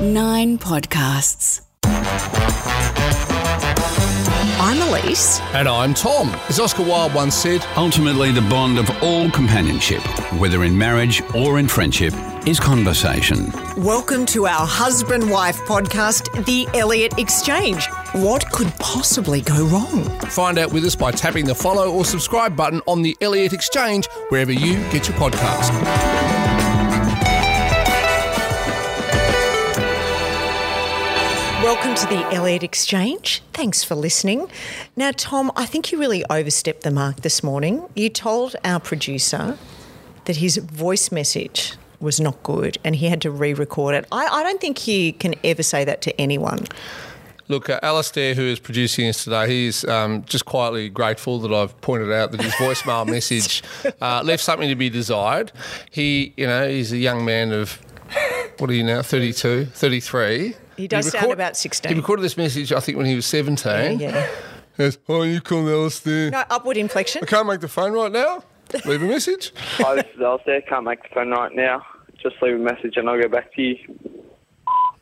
Nine podcasts. I'm Elise. And I'm Tom. As Oscar Wilde once said, Ultimately, the bond of all companionship, whether in marriage or in friendship, is conversation. Welcome to our husband wife podcast, The Elliott Exchange. What could possibly go wrong? find out with us by tapping the follow or subscribe button on the Elliott Exchange, wherever you get your podcast. Welcome to The Elliott Exchange. Thanks for listening. Now, Tom, I think you really overstepped the mark this morning. You told our producer that his voice message was not good and he had to re record it. I, I don't think he can ever say that to anyone. Look, uh, Alistair, who is producing us today, he's um, just quietly grateful that I've pointed out that his voicemail message uh, left something to be desired. He, you know, he's a young man of, what are you now, 32, 33. He does sound about 16. He recorded this message, I think, when he was 17. Yeah. He goes, oh, you call Alistair. No, upward inflection. I can't make the phone right now. Leave a message. Hi, this is Alistair. Can't make the phone right now. Just leave a message and I'll go back to you.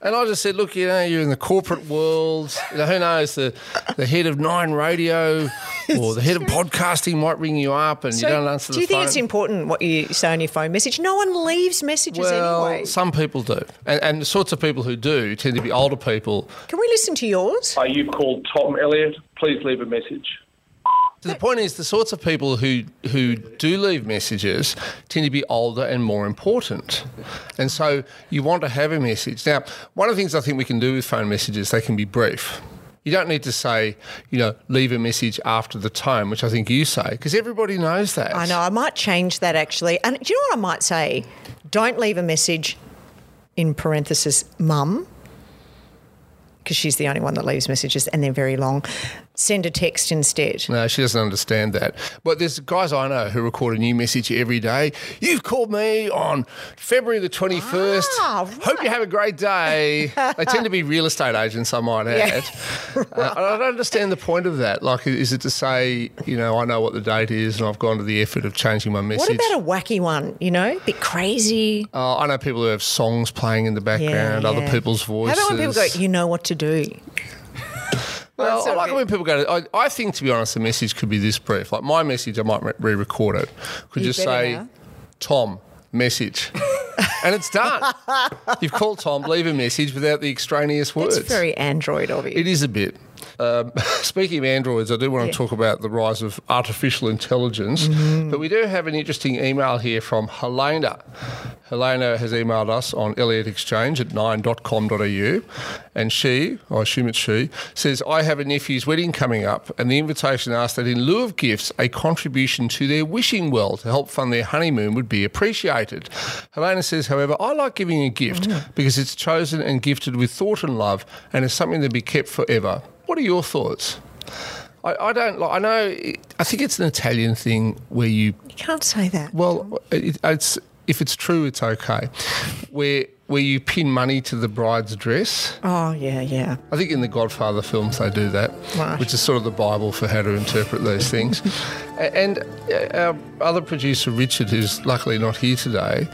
And I just said, look, you know, you're in the corporate world. You know, who knows? The, the head of Nine Radio or the head of podcasting might ring you up and you don't answer the stuff. do you think phone. it's important what you say on your phone message? No one leaves messages well, anyway. some people do. And, and the sorts of people who do tend to be older people. Can we listen to yours? Are you've called Tom Elliott. Please leave a message. So the point is, the sorts of people who, who do leave messages tend to be older and more important. And so you want to have a message. Now, one of the things I think we can do with phone messages, they can be brief. You don't need to say, you know, leave a message after the tone, which I think you say, because everybody knows that. I know. I might change that actually. And do you know what I might say? Don't leave a message in parenthesis, mum, because she's the only one that leaves messages and they're very long. Send a text instead. No, she doesn't understand that. But there's guys I know who record a new message every day. You've called me on February the 21st. Ah, Hope you have a great day. they tend to be real estate agents, I might add. Yeah. Uh, I don't understand the point of that. Like, is it to say, you know, I know what the date is and I've gone to the effort of changing my message? What about a wacky one? You know, A bit crazy. Uh, I know people who have songs playing in the background, Yeah, other yeah. people's How voices. about when people go, you know what to do? Well, I like it when people go. To, I, I think, to be honest, the message could be this brief. Like my message, I might re- re-record it. Could You just say, now. "Tom, message," and it's done. You've called Tom. Leave a message without the extraneous words. It's very Android of you. It is a bit. Um, speaking of androids, I do want to Yeah. talk about the rise of artificial intelligence. Mm-hmm. But we do have an interesting email here from Helena. Helena has emailed us on Elliott Exchange at 9.com.au. And she, I assume it's she, says, I have a nephew's wedding coming up, and the invitation asked that in lieu of gifts, a contribution to their wishing well to help fund their honeymoon would be appreciated. Helena says, however, I like giving a gift because it's chosen and gifted with thought and love and is something to be kept forever. What are your thoughts? I, I don't like. I know. I think it's an Italian thing where you. you can't say that. Well, it, it's if it's true, it's okay. Where where you pin money to the bride's dress. oh, yeah, yeah. I think in the Godfather films they do that, Right. which is sort of the Bible for how to interpret those things. And uh, our other producer Richard, who's luckily not here today.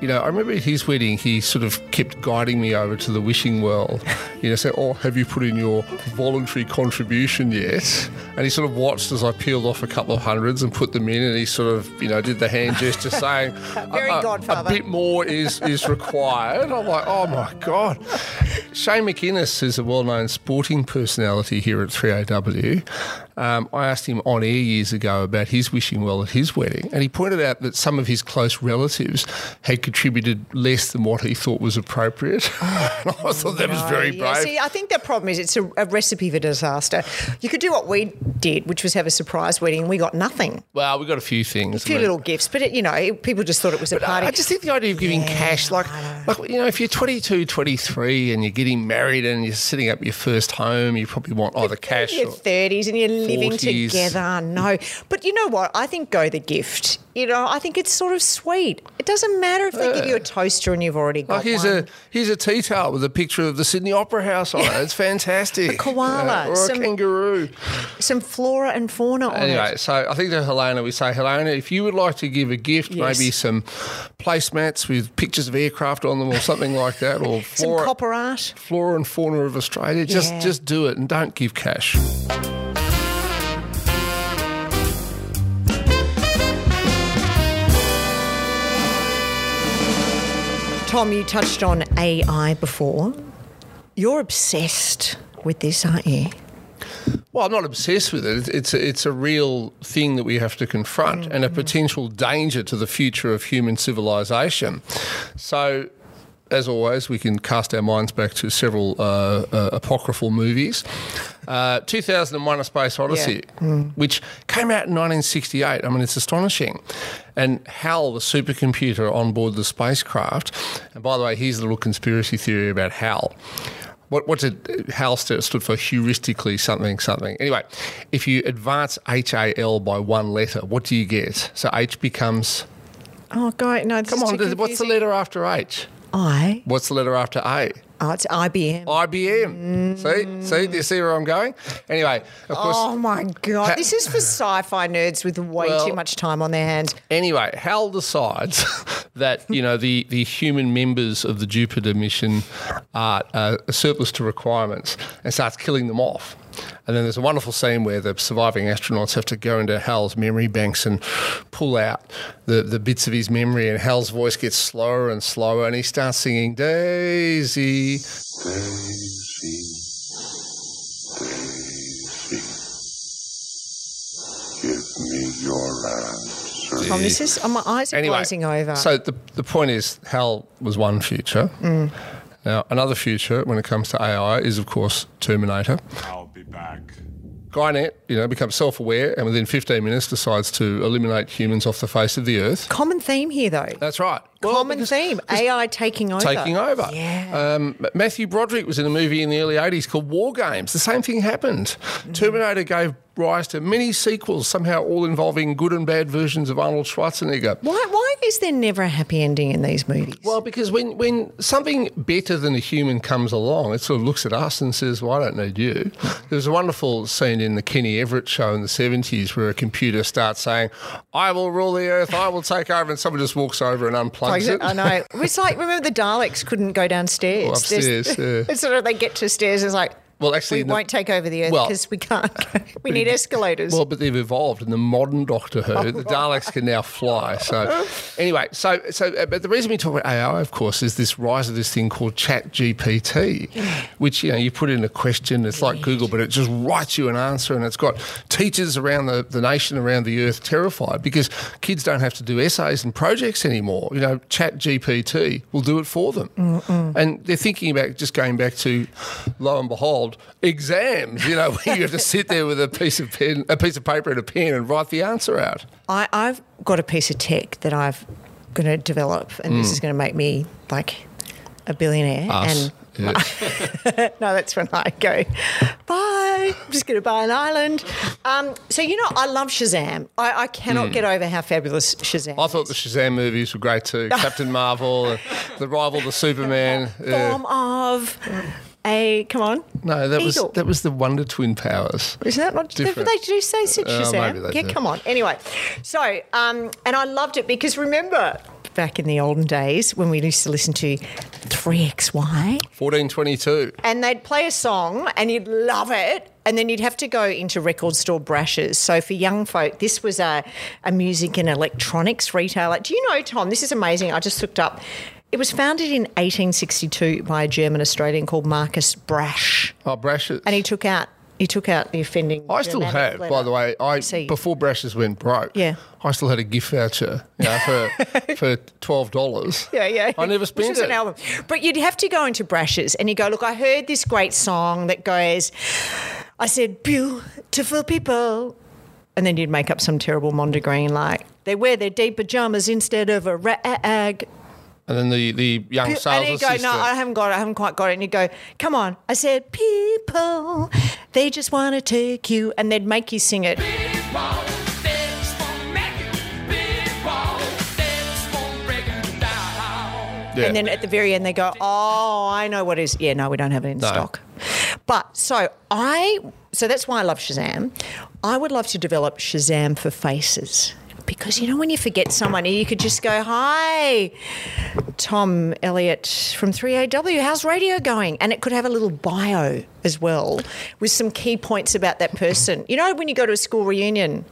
You know, I remember at his wedding, he sort of kept guiding me over to the wishing well. You know, say, "Oh, have you put in your voluntary contribution yet?" And he sort of watched as I peeled off a couple of hundreds and put them in, and he sort of, you know, did the hand gesture saying, Very "A- a- Godfather." A bit more is is required." I'm like, "Oh my god." Shane McInnes is a well-known sporting personality here at 3AW. Um, I asked him on air years ago about his wishing well at his wedding, and he pointed out that some of his close relatives had contributed less than what he thought was appropriate. I thought that was very Oh, Yeah, brave. See, I think the problem is it's a, a recipe for disaster. You could do what we did, which was have a surprise wedding, and we got nothing. well, we got a few things. A few little gifts, but it, you know, people just thought it was a party. I just think the idea of giving Yeah, cash, like, like, you know, if you're 22, 23 and you're getting married and you're setting up your first home, you probably want either cash your thirties and you're living 40s. together. No, but you know what? I think go the gift. You know, I think it's sort of sweet. It doesn't matter if they give you a uh, toaster and you've already got Like here's one. a here's a tea towel with a picture of the Sydney Opera House on it. It's fantastic. A koala, or a some- kangaroo. Some flora and fauna on Anyway, it. so I think to Helena, we say, Helena, if you would like to give a gift, Yes. maybe some placemats with pictures of aircraft on them or something like that, or Some copper art. flora and fauna of Australia, just Yeah. just do it and don't give cash. Tom, you touched on AI before. You're obsessed with this, aren't you? Well, I'm not obsessed with it. It's a, it's a real thing that we have to confront and a potential danger to the future of human civilization. So, as always, we can cast our minds back to several uh, uh, apocryphal movies. Uh, 2001 A Space Odyssey, which came out in 1968. I mean, it's astonishing. And HAL, the supercomputer on board the spacecraft, and by the way, here's a little conspiracy theory about HAL. What, what's it? HAL st- stood for heuristically something something. Anyway, if you advance HAL by one letter, what do you get? So H becomes. Oh, God, no. This Come is on, too what's the letter after H? I. What's the letter after A? Oh, it's IBM. IBM. See, see, do you see where I'm going? Anyway, of course. Oh my god! Ha- this is for sci-fi nerds with way Well- too much time on their hands. Anyway, Hal decides that you know the, the human members of the Jupiter mission are uh, a surplus to requirements and starts killing them off. And then there's a wonderful scene where the surviving astronauts have to go into Hal's memory banks and pull out the, the bits of his memory, and Hal's voice gets slower and slower, and he starts singing Daisy. Daisy, Daisy, give me your answer. Tom, this is oh, my eyes are Anyway, glazing over. So the, the point is, Hal was one future. Mm. Now, another future when it comes to AI is, of course, Terminator. I'll be back. Skynet, you know, becomes self-aware and within 15 minutes decides to eliminate humans off the face of the earth. Common theme here, though. That's right. Well, Common because- theme: AI taking over. Taking over. Yeah. Um, Matthew Broderick was in a movie in the early 80s called War Games. The same thing happened. Mm. Terminator gave rise to many sequels, somehow all involving good and bad versions of Arnold Schwarzenegger. why? Why is there never a happy ending in these movies? Well, because when, when something better than a human comes along, it sort of looks at us and says, well, I don't need you. There was a wonderful scene in the Kenny Everett show in the 70s where a computer starts saying, I will rule the earth, I will take over, and someone just walks over and unplugs it. I know. It's like remember the Daleks couldn't go downstairs. Oh, upstairs, There's- yeah. It's sort of they get to stairs. And it's like Well, actually, we no- won't take over the earth Well- because we can't. We need escalators. Well, but they've evolved in the modern Doctor Who. The Daleks can now fly. So, anyway, so so, uh, but the reason we talk about AI, of course, is this rise of this thing called Chat GPT, which you know you put in a question, it's like Google, but it just writes you an answer, and it's got teachers around the, the nation, around the earth, terrified because kids don't have to do essays and projects anymore. You know, Chat GPT will do it for them, and they're thinking about just going back to, lo and behold, exams. You know, where you have to sit there with a piece of pen, a piece of paper and a pen, and write the answer out. I, I've got a piece of tech that I've going to develop, and Hmm. this is going to make me like a billionaire. Us. And Yeah. no, that's when I go, bye. I'm just going to buy an island. Um, so, you know, I love Shazam. I, I cannot get over how fabulous Shazam Hmm. I thought the. Shazam movies were great too. Captain Marvel, the rival to Superman. yeah. Form of a, come on. No, that was that was the Wonder Twin powers. Isn't that not Different. They do say Uh, Shazam. maybe they yeah, do. come on. Anyway, so um, and I loved it because remember back in the olden days when we used to listen to 3XY Fourteen twenty two. and they'd play a song and you'd love it. And then you'd have to go into record store brashes. So for young folk, this was a, a music and electronics retailer. Do you know, Tom, this is amazing. I just looked up. It was founded in 1862 by a German Australian called Marcus Brash. Oh, brushes. And he took out he took out the offending. I still have, by the way. I See. before brushes went broke. Yeah. I still had a gift voucher, you know, for for twelve dollars. Yeah, yeah. I never Which spent was it. an album. But you'd have to go into brashes and you go, look, I heard this great song that goes, I said, beautiful people. And then you'd make up some terrible Mondegreen like, they wear their deep pajamas instead of a rag. And then the, the young Pe- sales and you go, no, I haven't got it. I haven't quite got it. And you go, come on. I said, people, they just want to take you. And they'd make you sing it. People. Yeah. And then at the very end, they go, oh, I know what is. Yeah, no, we don't have it in No. stock. But so I, so that's why I love Shazam. I would love to develop Shazam for faces. Because you know when you forget someone, you could just go, "Hi, Tom Elliott from 3AW. How's radio going?" And it could have a little bio as well with some key points about that person. You know when you go to a school reunion,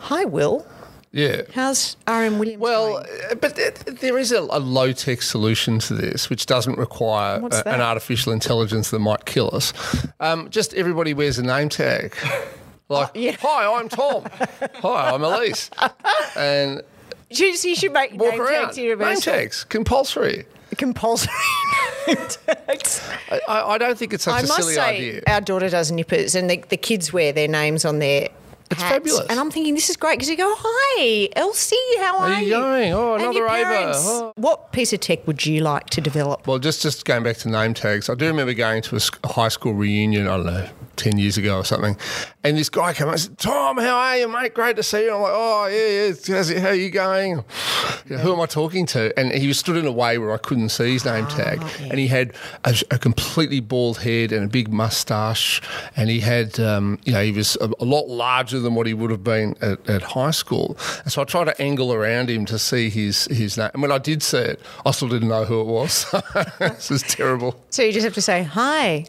"Hi, Will. Yeah. How's RM Williams?" Well, going?" uh, but there is a, a low tech solution to this, which doesn't require a- an artificial intelligence that might kill us. Um, just everybody wears a name tag. Like, yeah. hi, I'm Tom. hi, I'm Elise. And you, you should make walk name around. tags Name tags, compulsory. compulsory tags. I, I don't think it's such I a must silly say, idea. our daughter does nippers, and the, the kids wear their names on their. It's hats. fabulous. And I'm thinking this is great because you go, "Hi, Elsie, how are, How you going? Oh, another Ava. Oh. What piece of tech would you like to develop? Well, just just going back to name tags, I do remember going to a high school reunion. I don't know, ten years ago or something, and this guy came up and said, "Tom, how are you, mate? Great to see you." I'm like, "Oh yeah, yeah. How's it, how are you going? Know, Who am I talking to?" And he was stood in a way where I couldn't see his name tag, and he had a, a completely bald head and a big mustache, and he had, um, you know, he was a, a lot larger than what he would have been at, at high school. And so I tried to angle around him to see his his name, and when I did see it, I still didn't know who it was. this is terrible. So you just have to say, "Hi,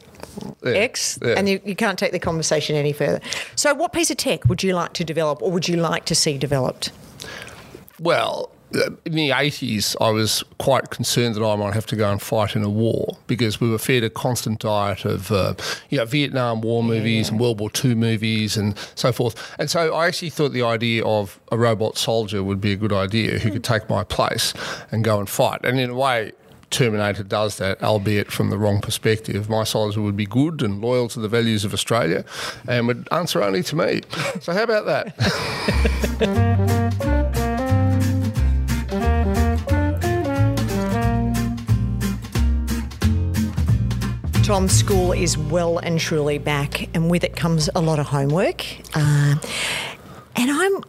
Yeah, X," yeah. and you, you can't take the conversation any further. So, what piece of tech would you like to develop, or would you like to see developed? Well, uh, in the 80s, I was quite concerned that I might have to go and fight in a war because we were fed a constant diet of, uh, you know, Vietnam War movies and World War II movies and so forth. And so I actually thought the idea of a robot soldier would be a good idea who could take my place and go and fight. And in a way, Terminator does that, albeit from the wrong perspective. My soldier would be good and loyal to the values of Australia and would answer only to me. So, how about that? Tom, school is well and truly back, and with it comes a lot of homework. Uh, and I'm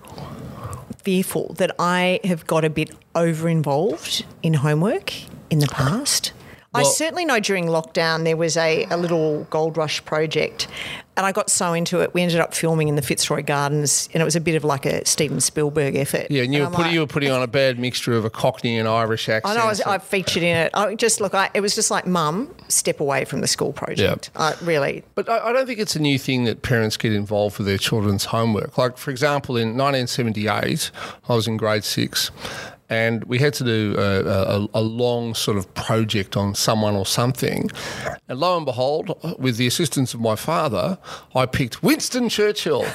fearful that I have got a bit over involved in homework in the past. I certainly know during lockdown there was a, a little gold rush project, and I got so into it. We ended up filming in the Fitzroy Gardens, and it was a bit of like a Steven Spielberg effort. Yeah, and you were, putting, like- you were putting on a bad mixture of a Cockney and Irish I accent. know I, was, I featured in it. I just look. I, it was just like, Mum, step away from the school project. I really, But I, I don't think it's a new thing that parents get involved with their children's homework. Like, for example, in 1978, I was in grade six. And we had to do a, a, a long sort of project on someone or something. And lo and behold, with the assistance of my father, I picked Winston Churchill.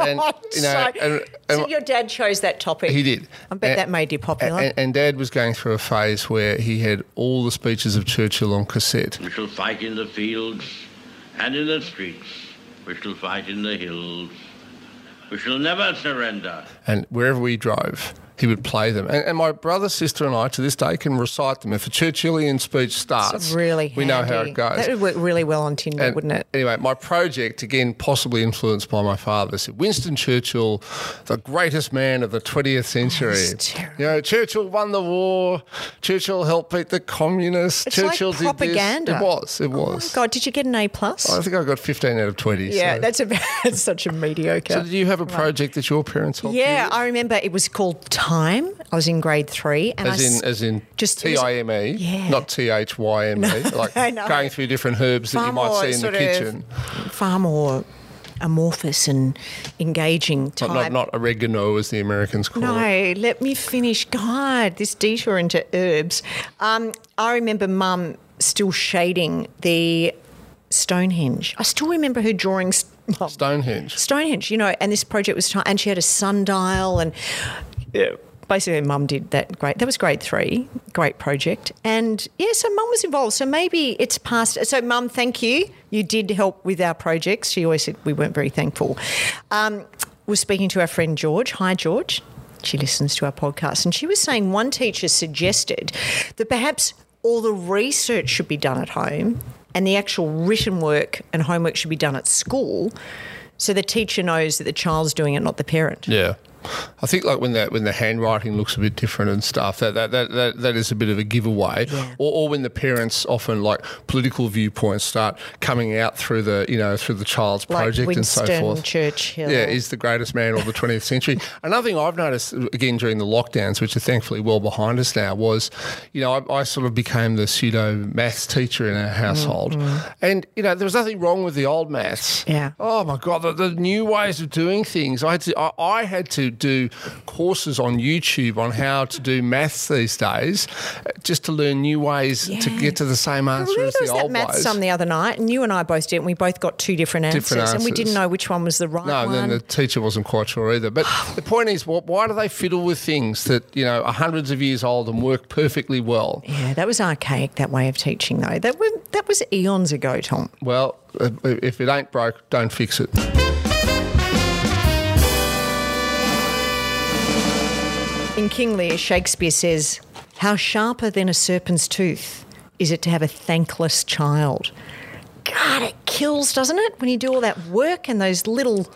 And, you know, so, and, and so your dad chose that topic. he did. I bet And- that made you popular. And, and Dad was going through a phase where he had all the speeches of Churchill on cassette. We shall fight in the fields and in the streets. We shall fight in the hills. We shall never surrender. And wherever we drove, he would play them. And, and my brother, sister, and I to this day can recite them. If a Churchillian speech starts, It's really we know how it goes. That would work really well on Tinder, And wouldn't it? Anyway, my project, again, possibly influenced by my father, said Winston Churchill, the greatest man of the 20th century. Oh, terrible. you know, Churchill won the war. Churchill helped beat the communists. It's Churchill like did propaganda. It was. It Oh was. God, did you get an A plus? I think I got 15 out of 20. yeah, so. that's, a, that's such a mediocre. So did you have a project that your parents helped you yeah. I remember it was called Time. I was in grade three, and I As s- in, as in just- T I M E, Yeah. not T H Y M E, like I going through different herbs that you might see in the kitchen. Far more amorphous and engaging Not, type. not, not oregano, as the Americans call it. No, let me finish. God, this detour into herbs. Um, I remember Mum still shading the Stonehenge. I still remember her drawing st- Mum, Stonehenge. Stonehenge, you know, and this project was, and she had a sundial, and yeah, basically, Mum did that. Great, that was grade three, great project, and yeah, so Mum was involved. So maybe it's past. So Mum, thank you. You did help with our projects. She always said we weren't very thankful. Um, we're speaking to our friend George. Hi, George. She listens to our podcast, and she was saying one teacher suggested that perhaps all the research should be done at home and the actual written work and homework should be done at school so the teacher knows that the child's doing it, not the parent. Yeah. I think like when the when the handwriting looks a bit different and stuff, that that that, that, that is a bit of a giveaway. Yeah. Or, or when the parents often like political viewpoints start coming out through the you know through the child's Like project Winston and so forth. Churchill. Yeah, is the greatest man of the 20th century. Another thing I've noticed again during the lockdowns, which are thankfully well behind us now, was you know I, I sort of became the pseudo maths teacher in our household, mm-hmm. and you know there was nothing wrong with the old maths. Yeah. Oh my god, the, the new ways of doing things. I had to I, I had to do courses on YouTube on how to do maths these days, just to learn new ways to get to the same answer as the old maths ways. sum the other night, and you and I both did, and we both got two different answers, Different and we didn't know which one was the right No, one. No, and then the teacher wasn't quite sure either. But the point is, wh- why do they fiddle with things that you know are hundreds of years old and work perfectly well? yeah, that was archaic. That way of teaching, though, that was that was eons ago, Tom. Well, if it ain't broke, don't fix it. In King Lear, Shakespeare says, "How sharper than a serpent's tooth is it to have a thankless child." God, it kills, doesn't it, when you do all that work and those little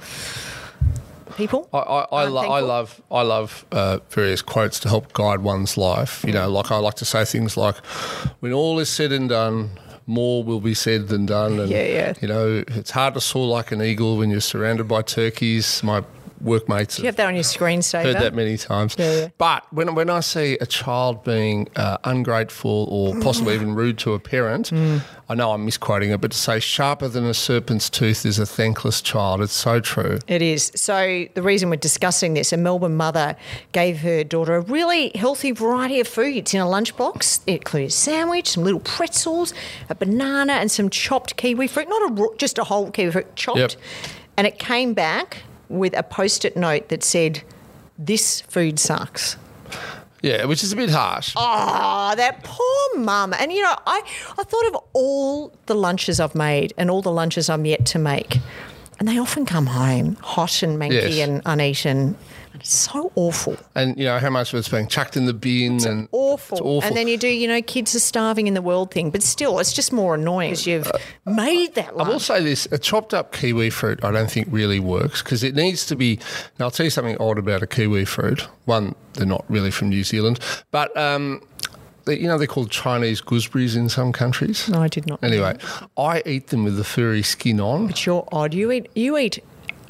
people? I, I, I, lo- I love I love uh, various quotes to help guide one's life. You know, like I like to say things like, "When all is said and done." More will be said than done, and Yeah, yeah. you know it's hard to soar like an eagle when you're surrounded by turkeys. My workmates Do you have that on your screensaver? heard that many times. Yeah, yeah. But when, when I see a child being uh, ungrateful or possibly even rude to a parent, Mm. I know I'm misquoting it, but to say sharper than a serpent's tooth is a thankless child, it's so true. It is. So, the reason we're discussing this, a Melbourne mother gave her daughter a really healthy variety of foods in a lunchbox. It included a sandwich, some little pretzels, a banana, and some chopped kiwi fruit. Not a just a whole kiwi fruit, chopped. Yep. And it came back with a post it note that said, This food sucks. Yeah, which is a bit harsh. Oh, that poor mum. And you know, I, I thought of all the lunches I've made and all the lunches I'm yet to make. And they often come home hot and manky Yes. and uneaten. And it's so awful. And you know how much of it's being chucked in the bin and Awful. It's awful. And then you do, you know, kids are starving in the world thing. But still, it's just more annoying because you've made that I will say this: a chopped up kiwi fruit, I don't think really works because it needs to be. Now, I'll tell you something odd about a kiwi fruit. One, they're not really from New Zealand, but um, they, you know they're called Chinese gooseberries in some countries. No, I did not. Anyway. I eat them with the furry skin on. But you're odd. You eat, you eat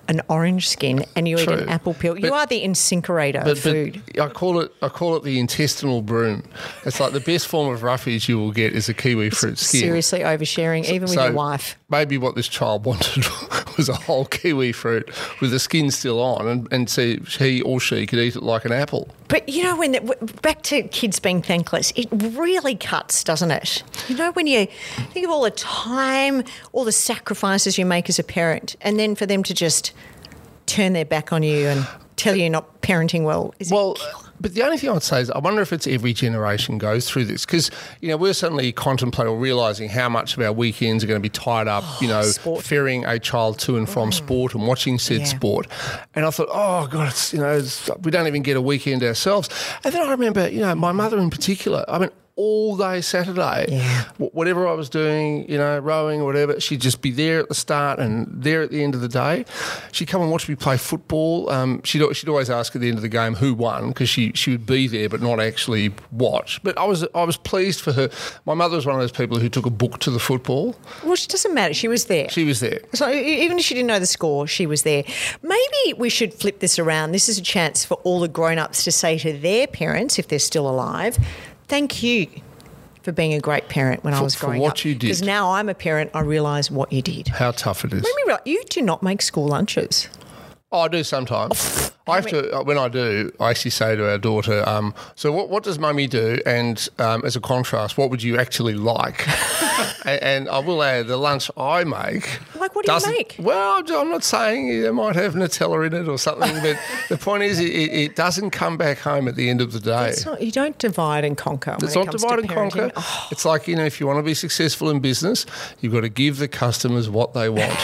an orange skin and you eat an apple peel. you are the incinerator But, of food. but I call it I call it the intestinal broom. It's like the best form of roughage you will get is a kiwi fruit skin. Seriously oversharing, even with So your wife. Maybe what this child wanted was a whole kiwi fruit with the skin still on, and, and see he or she could eat it like an apple. But you know, when back to kids being thankless, it really cuts, doesn't it? You know, when you think of all the time, all the sacrifices you make as a parent, and then for them to just turn their back on you and tell you you're not parenting well. Is Well? But the only thing I would say is I wonder if it's every generation goes through this because you know we're suddenly contemplating or realizing how much of our weekends are going to be tied up, you know, Oh, sport. Mm. ferrying a child to and from sport and watching said Yeah. sport. And I thought, oh god, it's you know it's, we don't even get a weekend ourselves. And then I remember, you know, my mother in particular. I mean. All day Saturday, Yeah. Whatever I was doing, you know, rowing or whatever, she'd just be there at the start and there at the end of the day. She'd come and watch me play football. Um, she'd, she'd always ask at the end of the game who won because she, she would be there but not actually watch. But I was I was pleased for her. My mother was one of those people who took a book to the football. well, it doesn't matter. She was there. She was there. So even if she didn't know the score, she was there. Maybe we should flip this around. This is a chance for all the grown-ups to say to their parents, if they're still alive, "Thank you for being a great parent when I For- was for growing what up." you did. Because now I'm a parent, I realise what you did. How tough it is. Let me realize, you do not make school lunches. Oh, I do sometimes. I have to uh, when I do. I actually say to our daughter, um, "So what, what does Mummy do?" And um, as a contrast, what would you actually like? and, and I will add the lunch I make. Like, what do you make? Well, I'm not saying it might have Nutella in it or something, but the point is, it, it doesn't come back home at the end of the day. It's not, you don't divide and conquer. It's it not divide and parenting. conquer. Oh, It's like, you know, if you want to be successful in business, you've got to give the customers what they want.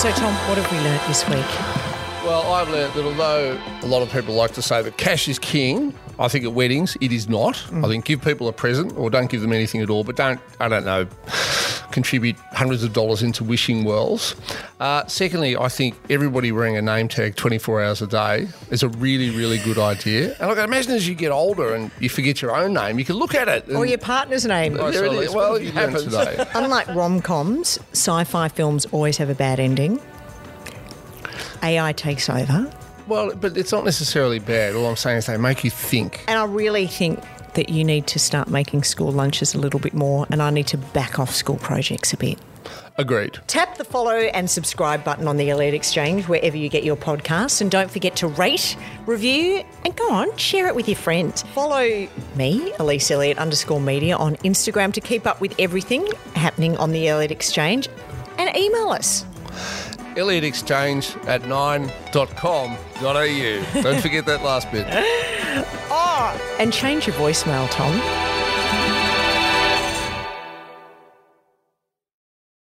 So, Tom, what have we learnt this week? Well, I've learnt that although a lot of people like to say that cash is king, I think at weddings it is not. Mm. I think give people a present or don't give them anything at all, but don't, I don't know, contribute hundreds of dollars into wishing wells. Uh, secondly, I think everybody wearing a name tag 24 hours a day is a really, really good idea. And I can imagine as you get older and you forget your own name, you can look at it. Or your partner's name. There it is. Well, it happens today. Unlike rom coms, sci fi films always have a bad ending. AI takes over. Well, but it's not necessarily bad. All I'm saying is they make you think. And I really think that you need to start making school lunches a little bit more, and I need to back off school projects a bit. Agreed. Tap the follow and subscribe button on the Elliott Exchange wherever you get your podcasts. And don't forget to rate, review, and go on, share it with your friends. Follow me, Elise Elliott underscore media, on Instagram to keep up with everything happening on the Elliott Exchange. And email us. Elliott Exchange at 9.com.au. Don't forget that last bit. Oh, and change your voicemail, Tom.